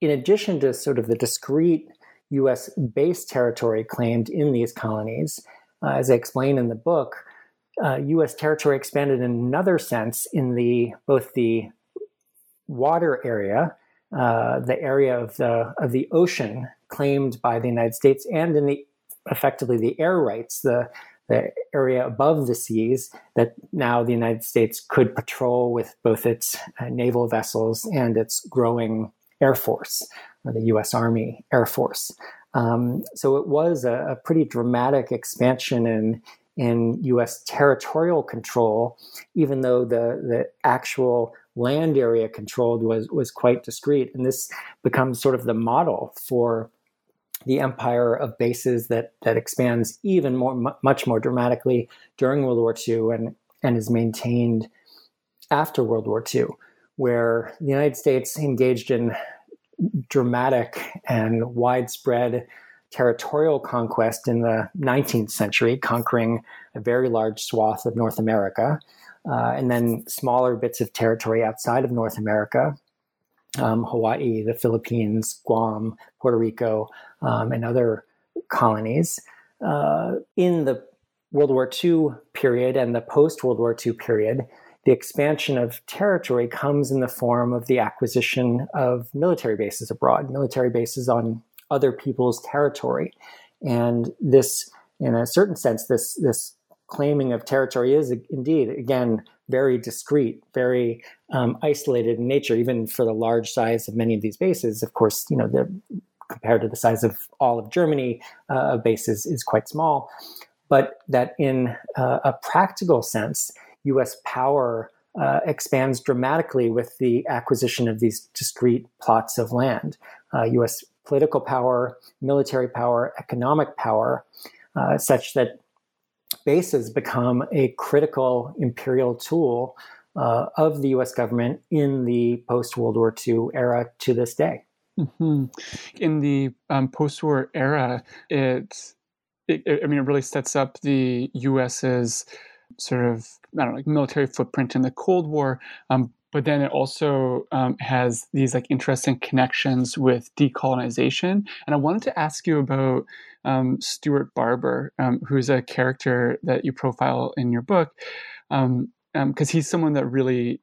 Speaker 3: in addition to sort of the discrete U.S. base territory claimed in these colonies, uh, as I explain in the book, U.S. Uh, territory expanded in another sense in the both the water area, uh, the area of the of the ocean claimed by the United States, and in the effectively the air rights, the the area above the seas that now the United States could patrol with both its uh, naval vessels and its growing air force, or the U.S. Army Air Force. Um, so it was a, a, pretty dramatic expansion in in U.S. territorial control, even though the the actual land area controlled was was quite discrete. And this becomes sort of the model for the empire of bases that that expands even more, much more dramatically during World War II and and is maintained after World War II, where the United States engaged in dramatic and widespread territorial conquest in the 19th century, conquering a very large swath of North America, uh, and then smaller bits of territory outside of North America, um, Hawaii, the Philippines, Guam, Puerto Rico, um, and other colonies. Uh, in the World War II period and the post World War II period, the expansion of territory comes in the form of the acquisition of military bases abroad, military bases on other people's territory. And this, in a certain sense, this, this claiming of territory is indeed, again, very discrete, very um, isolated in nature, even for the large size of many of these bases. Of course, you know, compared to the size of all of Germany, uh, a base is, is quite small. But that in uh, a practical sense, US power uh, expands dramatically with the acquisition of these discrete plots of land. US uh, political power, military power, economic power, uh, such that bases become a critical imperial tool uh, of the US government in the post World War II era to this day.
Speaker 2: Mm-hmm. In the um, post war era, it, it, I mean, it really sets up the US's sort of, I don't know, like military footprint in the Cold War, um, but then it also um, has these like interesting connections with decolonization. And I wanted to ask you about um, Stuart Barber, um, who's a character that you profile in your book, because um, um, he's someone that really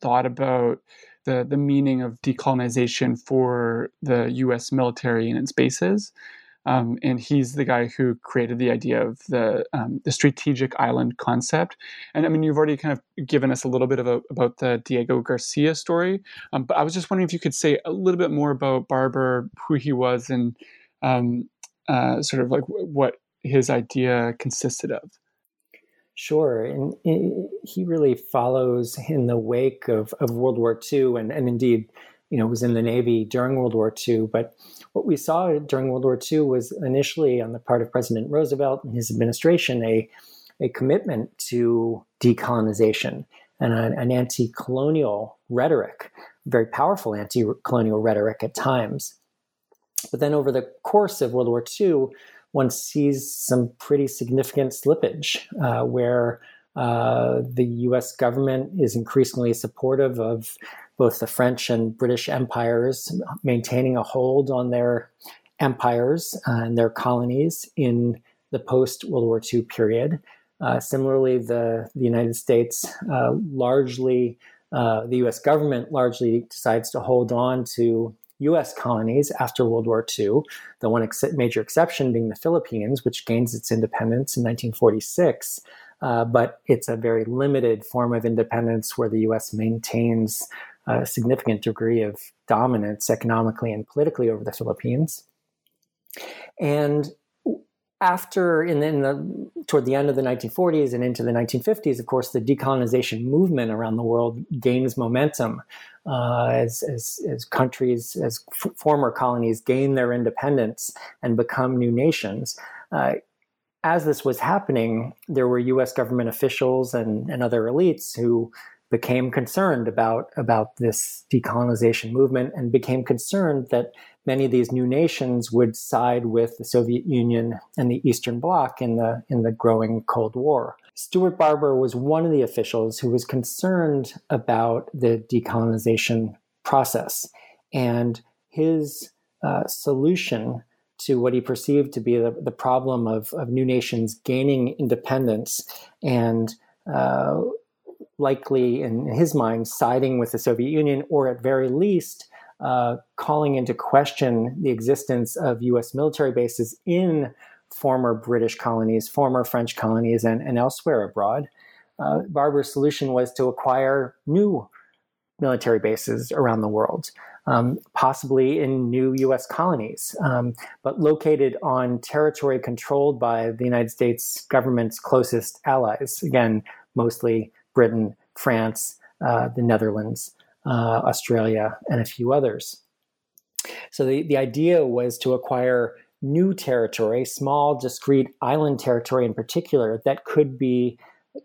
Speaker 2: thought about the the meaning of decolonization for the U.S. military and its bases. Um, and he's the guy who created the idea of the um, the strategic island concept. And I mean, you've already kind of given us a little bit of a, about the Diego Garcia story, um, but I was just wondering if you could say a little bit more about Barber, who he was, and um, uh, sort of like what his idea consisted of.
Speaker 3: Sure, and he really follows in the wake of, of World War II, and, and indeed, you know, was in the Navy during World War II. But what we saw during World War II was initially on the part of President Roosevelt and his administration a, a commitment to decolonization and an, an anti colonial rhetoric, very powerful anti colonial rhetoric at times. But then over the course of World War II, one sees some pretty significant slippage uh, where uh, the US government is increasingly supportive of both the French and British empires maintaining a hold on their empires and their colonies in the post World War II period. Uh, similarly, the, the United States uh, largely, uh, the US government largely decides to hold on to US colonies after World War II, the one ex- major exception being the Philippines, which gains its independence in 1946. Uh, but it's a very limited form of independence where the US maintains a significant degree of dominance economically and politically over the Philippines. And after in, in the toward the end of the 1940s and into the 1950s, of course, the decolonization movement around the world gains momentum uh, as, as, as countries, as f- former colonies, gain their independence and become new nations. Uh, as this was happening, there were U.S. government officials and, and other elites who became concerned about, about this decolonization movement and became concerned that many of these new nations would side with the Soviet Union and the Eastern Bloc in the, in the growing Cold War. Stuart Barber was one of the officials who was concerned about the decolonization process. And his uh, solution to what he perceived to be the, the problem of, of new nations gaining independence and uh, likely, in his mind, siding with the Soviet Union, or at very least, uh, calling into question the existence of US military bases in former British colonies, former French colonies, and, and elsewhere abroad. Uh, Barber's solution was to acquire new military bases around the world, um, possibly in new US colonies, um, but located on territory controlled by the United States government's closest allies. Again, mostly Britain, France, uh, the Netherlands, uh, Australia, and a few others. So the, the idea was to acquire new territory, small, discrete island territory in particular, that could be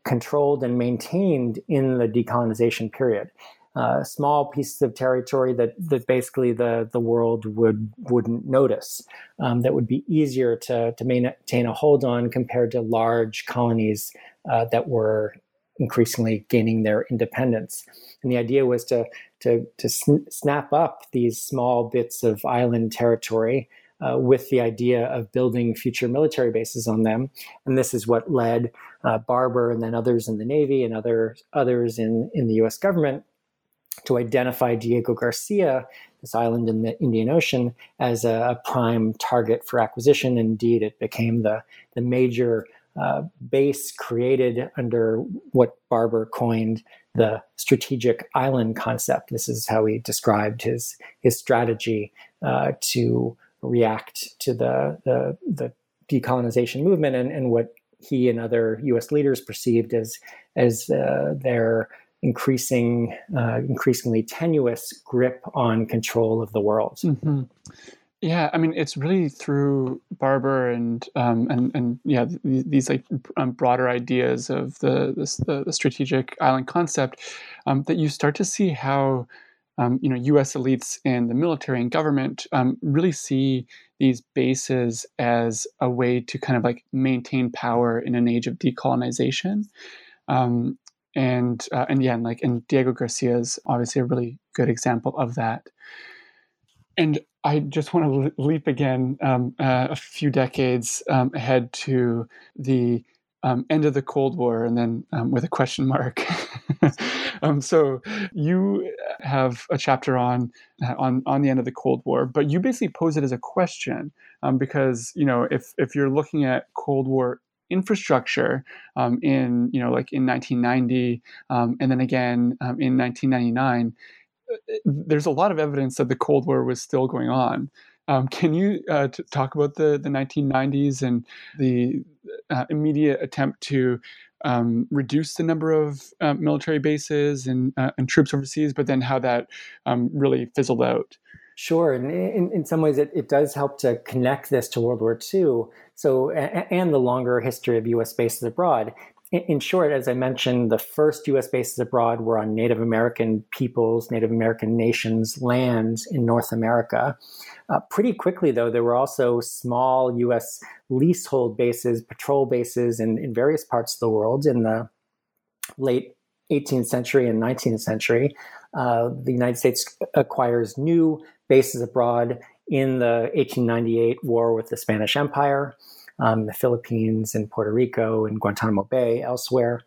Speaker 3: controlled and maintained in the decolonization period. Uh, small pieces of territory that, that basically the, the world would wouldn't notice. Um, that would be easier to, to maintain a hold on compared to large colonies uh, that were increasingly gaining their independence. And the idea was to, to, to sn- snap up these small bits of island territory uh, with the idea of building future military bases on them. And this is what led uh, Barber and then others in the Navy and other, others in, in the US government to identify Diego Garcia, this island in the Indian Ocean, as a, a prime target for acquisition. Indeed, it became the, the major uh, base created under what Barber coined the strategic island concept. This is how he described his his strategy uh, to react to the the, the decolonization movement and, and what he and other U.S. leaders perceived as as uh, their increasing, uh, increasingly tenuous grip on control of the world.
Speaker 2: Mm-hmm. Yeah, I mean, it's really through Barber and um, and and yeah, these, like um, broader ideas of the the, the strategic island concept um, that you start to see how um, you know U.S. elites in the military and government um, really see these bases as a way to kind of like maintain power in an age of decolonization. Um, and uh, and yeah, and like and Diego Garcia is obviously a really good example of that. And I just want to leap again um, uh, a few decades um, ahead to the um, end of the Cold War, and then um, with a question mark. Um, so you have a chapter on uh, on on the end of the Cold War, but you basically pose it as a question um, because you know if if you're looking at Cold War infrastructure in you know like in 1990 um, and then again in 1999 there's a lot of evidence that the Cold War was still going on. Um, can you uh, t- talk about the, the 1990s and the uh, immediate attempt to um, reduce the number of uh, military bases and, uh, and, troops overseas, but then how that um, really fizzled out?
Speaker 3: Sure, and in, in some ways, it, it does help to connect this to World War II. So, and the longer history of U.S. bases abroad in short, as I mentioned, the first US bases abroad were on Native American peoples, Native American nations' lands in North America. Uh, pretty quickly, though, there were also small US leasehold bases, patrol bases in, in various parts of the world in the late 18th century and 19th century. Uh, the United States acquires new bases abroad in the 1898 war with the Spanish Empire um, the Philippines and Puerto Rico and Guantanamo Bay, elsewhere,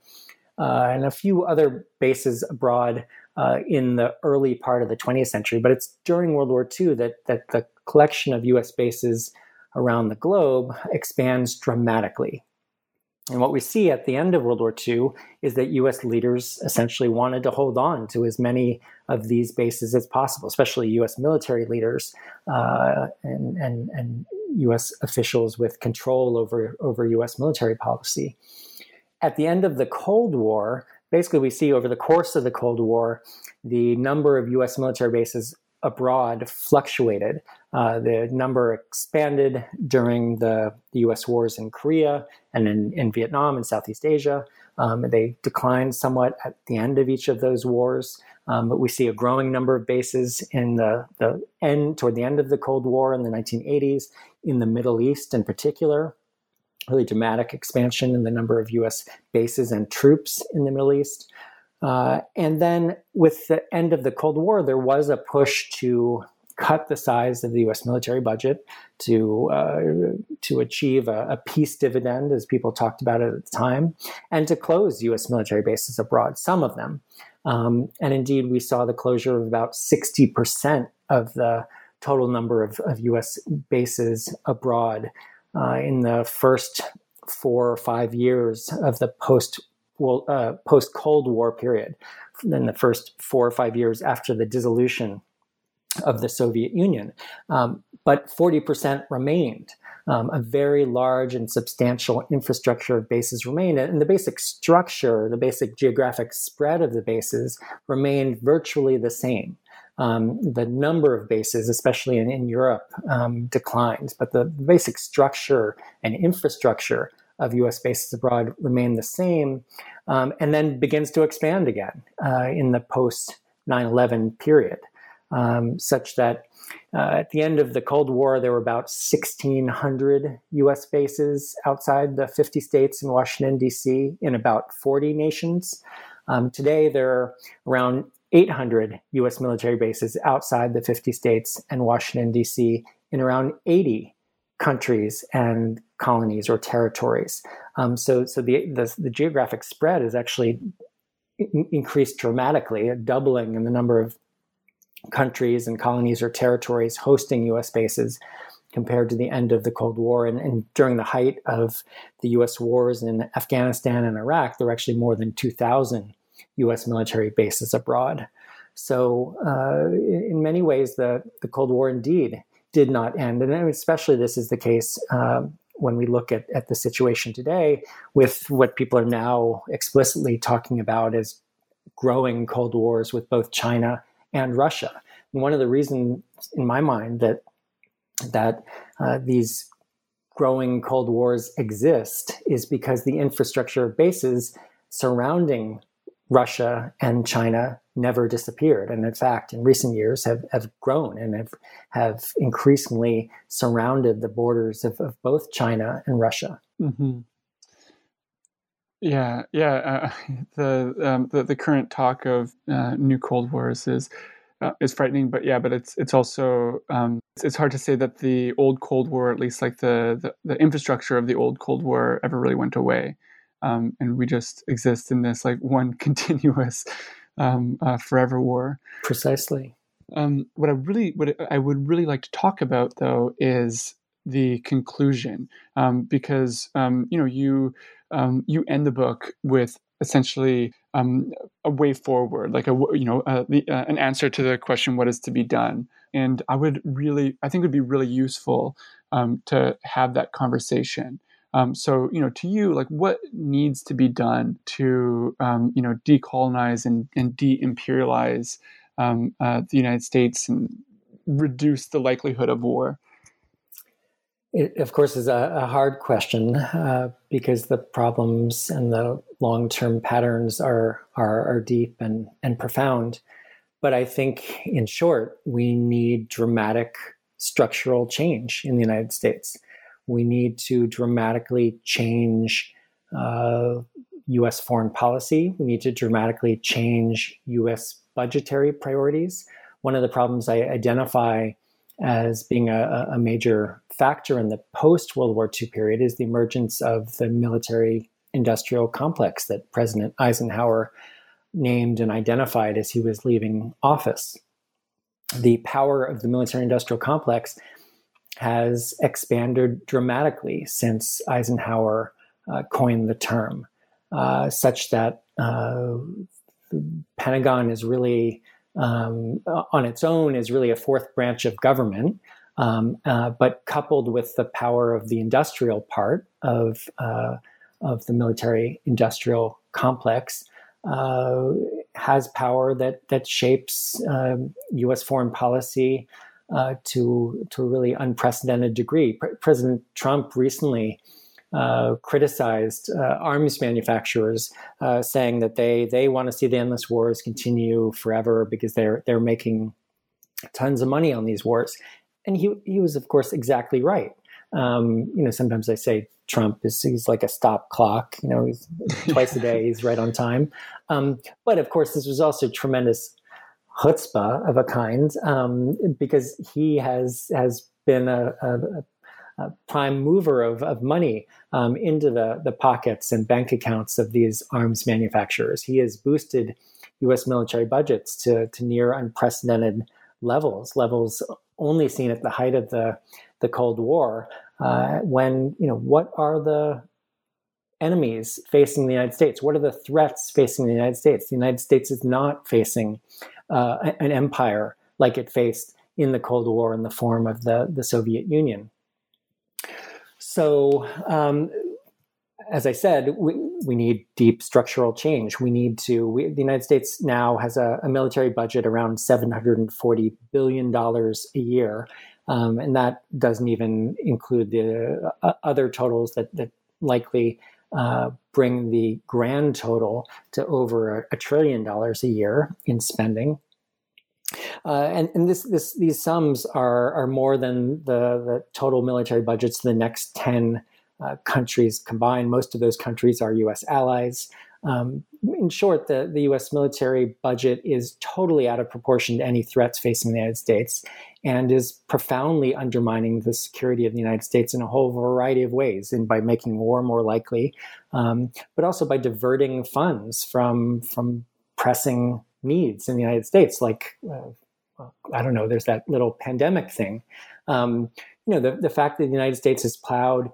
Speaker 3: uh, and a few other bases abroad uh, in the early part of the 20th century. But it's during World War II that, that the collection of US bases around the globe expands dramatically. And what we see at the end of World War II is that US leaders essentially wanted to hold on to as many of these bases as possible, especially US military leaders uh, and, and, and US officials with control over, over US military policy. At the end of the Cold War, basically, we see over the course of the Cold War, the number of US military bases abroad fluctuated. Uh, the number expanded during the, the, US wars in Korea and in, in Vietnam and Southeast Asia. Um, they declined somewhat at the end of each of those wars, um, but we see a growing number of bases in the, the end, toward the end of the Cold War in the 1980s, in the Middle East in particular. Really dramatic expansion in the number of US bases and troops in the Middle East. Uh, and then with the end of the Cold War, there was a push to cut the size of the U.S. military budget to uh, to achieve a, a, peace dividend, as people talked about it at the time, and to close U.S. military bases abroad. Some of them, um, and indeed, we saw the closure of about sixty percent of the total number of, of U.S. bases abroad uh, in the first four or five years of the post uh, post Cold War period. Then the first four or five years after the dissolution of the Soviet Union. Um, but 40% remained. Um, a very large and substantial infrastructure of bases remained. And the basic structure, the basic geographic spread of the bases remained virtually the same. Um, the number of bases, especially in, in Europe, um, declined, but the basic structure and infrastructure of US bases abroad remained the same um, and then begins to expand again uh, in the post 9 11 period um, such that uh, at the end of the Cold War, there were about 1,600 US bases outside the 50 states in Washington, D.C., in about 40 nations. Um, today, there are around 800 US military bases outside the 50 states and Washington, D.C., in around 80 countries and colonies or territories. Um, so, so the, the, the geographic spread is actually increased dramatically, a doubling in the number of countries and colonies or territories hosting US bases compared to the end of the Cold War. And, and, during the height of the US wars in Afghanistan and Iraq, there were actually more than 2,000 US military bases abroad. So, uh, in many ways, the, the Cold War indeed did not end. And especially this is the case um, when we look at, at the situation today with what people are now explicitly talking about as growing Cold Wars with both China and Russia. And one of the reasons, in my mind, that that uh, these growing Cold Wars exist is because the infrastructure bases surrounding Russia and China never disappeared, and in fact, in recent years, have, have grown and have have increasingly surrounded the borders of, of both China and Russia.
Speaker 2: Mm-hmm. Yeah, yeah. Uh, the, um, the the current talk of uh, new Cold Wars is uh, is frightening, but yeah, but it's it's also um, it's, it's, hard to say that the old Cold War, at least like the the, the infrastructure of the old Cold War, ever really went away, um, and we just exist in this like one continuous um, uh, forever war.
Speaker 3: Precisely.
Speaker 2: Um, what I really what I would really like to talk about though is the conclusion, um, because um, you know you you end the book with essentially um, a way forward, like a you know uh, the, uh, an answer to the question what is to be done. And I would really, I think it would be really useful um, to have that conversation. Um, so you know, to you, like what needs to be done to um, you know decolonize and, and de-imperialize um, uh, the United States and reduce the likelihood of war?
Speaker 3: It, of course, is a, a hard question uh, because the problems and the long-term patterns are, are are deep and and profound. But I think, in short, we need dramatic structural change in the United States. We need to dramatically change uh, U.S. foreign policy. We need to dramatically change U.S. budgetary priorities. One of the problems I identify as being a, a major factor in the post World War II period is the emergence of the military industrial complex that President Eisenhower named and identified as he was leaving office. The power of the military industrial complex has expanded dramatically since Eisenhower uh, coined the term, uh, such that uh, the Pentagon is really um, on its own is really a fourth branch of government. Um, uh, but coupled with the power of the industrial part of uh, of the military industrial complex, uh, has power that that shapes U.S. Um, foreign policy uh, to to a really unprecedented degree. Pre- President Trump recently uh, criticized uh, arms manufacturers, saying that they they want to see the endless wars continue forever because they're they're making tons of money on these wars. And he he was of course exactly right. Um, you know, sometimes I say Trump is he's like a stop clock. You know, he's twice a day he's right on time. Um, but of course, this was also tremendous chutzpah of a kind um, because he has has been a, a, a prime mover of, of money um, into the, the pockets and bank accounts of these arms manufacturers. He has boosted U.S. military budgets to, to near unprecedented levels, levels only seen at the height of the, the Cold War. Uh, when you know what are the enemies facing the United States? What are the threats facing the United States? The United States is not facing uh, an empire like it faced in the Cold War in the form of the, the Soviet Union. So, um, as I said, we, we need deep structural change. We need to, we, the United States now has a, a, military budget around $740 billion a year. Um, and that doesn't even include the uh, other totals that, that likely uh, bring the grand total to over a, a trillion dollars a year in spending. Uh, and, and this, this, these sums are, are more than the, the total military budgets the next 10 uh, countries combined. Most of those countries are US allies. Um, in short, the, the US military budget is totally out of proportion to any threats facing the United States and is profoundly undermining the security of the United States in a whole variety of ways, and by making war more likely, um, but also by diverting funds from, from pressing needs in the United States, like uh, I don't know, there's that little pandemic thing. Um, you know, the, the fact that the United States has plowed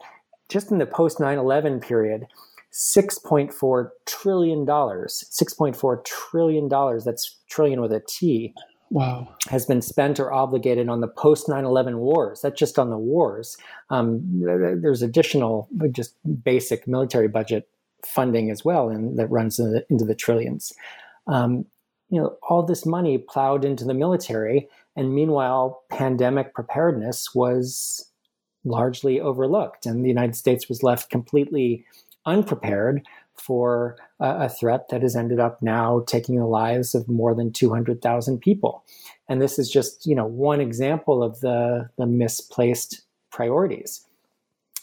Speaker 3: just in the post 9 11 period $6.4 trillion. $6.4 trillion, that's trillion with a T.
Speaker 2: Wow.
Speaker 3: Has been spent or obligated on the post 9 11 wars. That's just on the wars. Um, there's additional, just basic military budget funding as well, and that runs into the, into the trillions. Um, you know, all this money plowed into the military, and meanwhile, pandemic preparedness was largely overlooked, and the United States was left completely unprepared for a, a threat that has ended up now taking the lives of more than 200,000 people. And this is just, you know, one example of the, the misplaced priorities.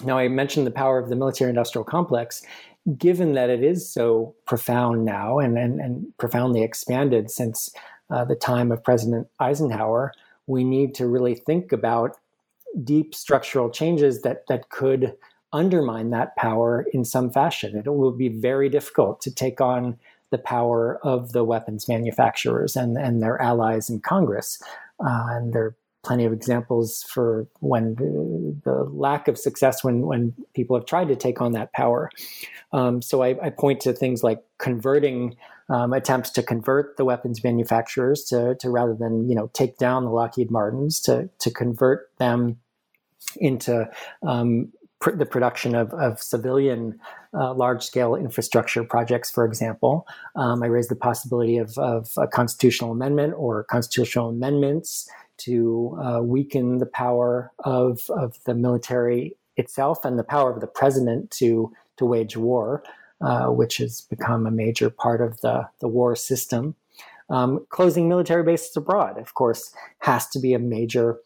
Speaker 3: Now, I mentioned the power of the military industrial complex. Given that it is so profound now and, and, and profoundly expanded since uh, the time of President Eisenhower, we need to really think about deep structural changes that, that could undermine that power in some fashion. It will be very difficult to take on the power of the weapons manufacturers and, and their allies in Congress. Uh, and there are plenty of examples for when the, lack of success when, when people have tried to take on that power. Um, so I, I, point to things like converting um, attempts to convert the weapons manufacturers to, to rather than you know take down the Lockheed Martins to to convert them into um, pr- the production of, of civilian uh, large scale infrastructure projects, for example. Um, I raised the possibility of, of, a constitutional amendment or constitutional amendments to uh, weaken the power of, of the military itself and the power of the president to, to wage war, uh, which has become a major part of the, the war system. Um, closing military bases abroad, of course, has to be a major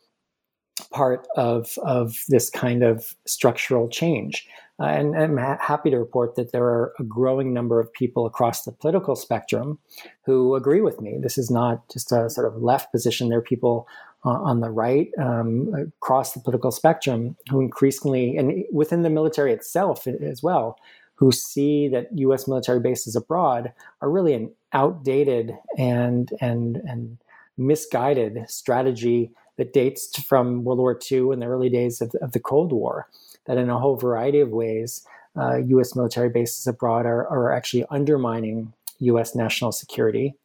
Speaker 3: part of, of this kind of structural change. Uh, and, I'm ha- happy to report that there are a growing number of people across the political spectrum who agree with me. This is not just a sort of left position. There are people uh, on the right um, across the political spectrum who increasingly, and within the military itself as well, who see that U.S. military bases abroad are really an outdated and and and misguided strategy that dates from World War II and the early days of, of the Cold War, that in a whole variety of ways, uh, U.S. military bases abroad are, are actually undermining U.S. national security.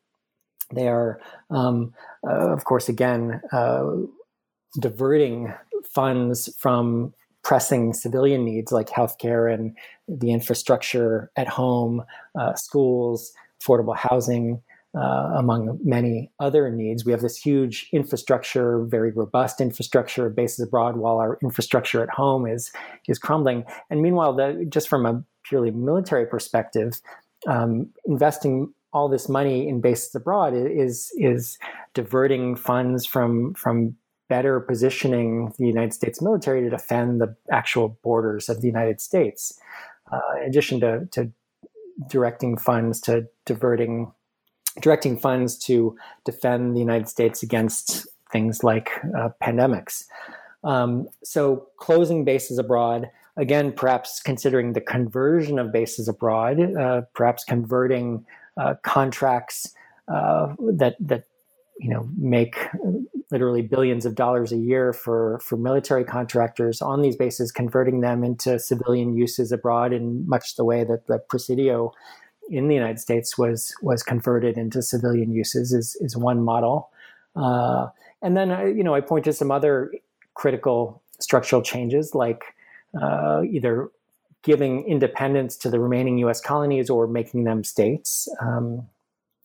Speaker 3: They are, um, uh, of course, again, uh, diverting funds from pressing civilian needs like healthcare and the infrastructure at home, uh, schools, affordable housing, uh, among many other needs. We have this huge infrastructure, very robust infrastructure bases abroad, while our infrastructure at home is is crumbling. And meanwhile, the, just from a purely military perspective, um, investing all this money in bases abroad is is diverting funds from from better positioning the United States military to defend the actual borders of the United States, uh, in addition to, to directing funds to diverting directing funds to defend the United States against things like uh, pandemics. Um, so closing bases abroad, again, perhaps considering the conversion of bases abroad, uh, perhaps converting uh, contracts uh, that that you know make literally billions of dollars a year for for military contractors on these bases, converting them into civilian uses abroad in much the way that the Presidio in the United States was was converted into civilian uses is is one model. Uh, and then uh, you know I point to some other critical structural changes like uh, either giving independence to the remaining U.S. colonies or making them states. Um,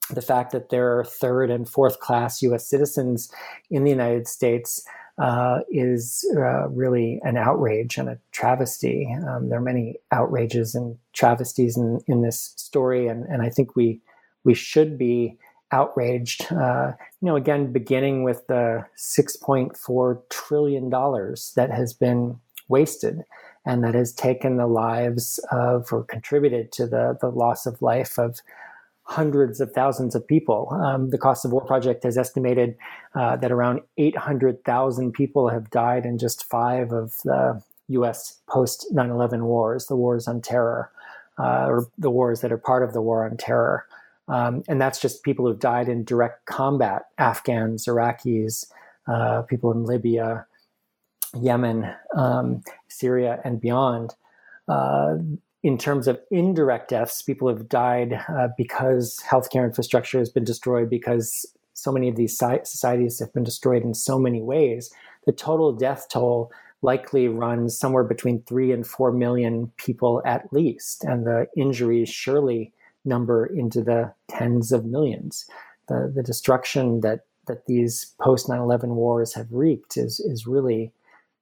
Speaker 3: the fact that there are third and fourth class US citizens in the United States uh, is uh, really an outrage and a travesty. Um, there are many outrages and travesties in, in this story, and, and I think we we should be outraged. Uh, you know, again, beginning with the 6.4 trillion dollars that has been wasted and that has taken the lives of or contributed to the the loss of life of hundreds of thousands of people. Um, the Cost of War Project has estimated uh, that around 800,000 people have died in just five of the U.S. post 9 11 wars, the wars on terror, uh, or the wars that are part of the war on terror. Um, and that's just people who've died in direct combat Afghans, Iraqis, uh, people in Libya, Yemen, um, Syria, and beyond. Uh, in terms of indirect deaths, people have died uh, because healthcare infrastructure has been destroyed, because so many of these societies have been destroyed in so many ways. The total death toll likely runs somewhere between three and four million people at least, and the injuries surely number into the tens of millions. The, the destruction that, that these post 9 11 wars have wreaked is, is really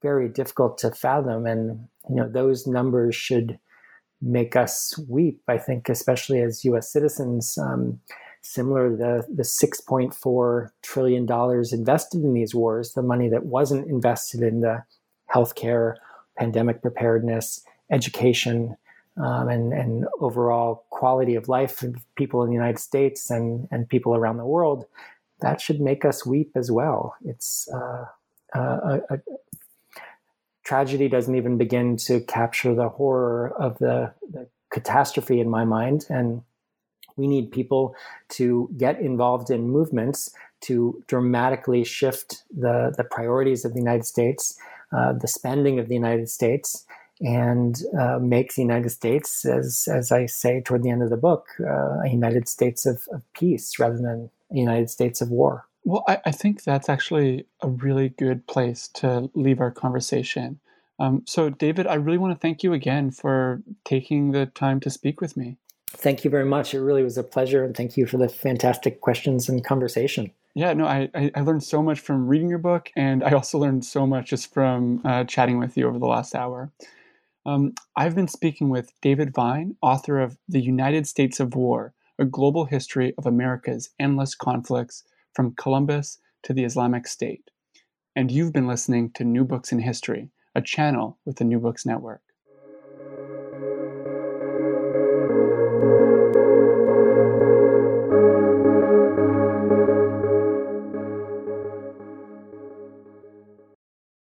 Speaker 3: very difficult to fathom. And you know those numbers should make us weep. I think, especially as U.S. citizens. Um, similar the the 6.4 trillion dollars invested in these wars, the money that wasn't invested in the healthcare, pandemic preparedness, education, um, and and overall quality of life of people in the United States and and people around the world, that should make us weep as well. It's uh, a, a, tragedy doesn't even begin to capture the horror of the, the catastrophe in my mind. And we need people to get involved in movements to dramatically shift the, the priorities of the United States, uh, the spending of the United States, and uh, make the United States, as, as I say toward the end of the book, uh, a United States of, of peace rather than a United States of war.
Speaker 2: Well, I, I think that's actually a really good place to leave our conversation. Um, so, David, I really want to thank you again for taking the time to speak with me.
Speaker 3: Thank you very much. It really was a pleasure, and thank you for the fantastic questions and conversation.
Speaker 2: Yeah, no, I, I learned so much from reading your book, and I also learned so much just from uh, chatting with you over the last hour. Um, I've been speaking with David Vine, author of The United States of War A Global History of America's Endless Conflicts from Columbus to the Islamic State. And you've been listening to New Books in History, a channel with the New Books Network.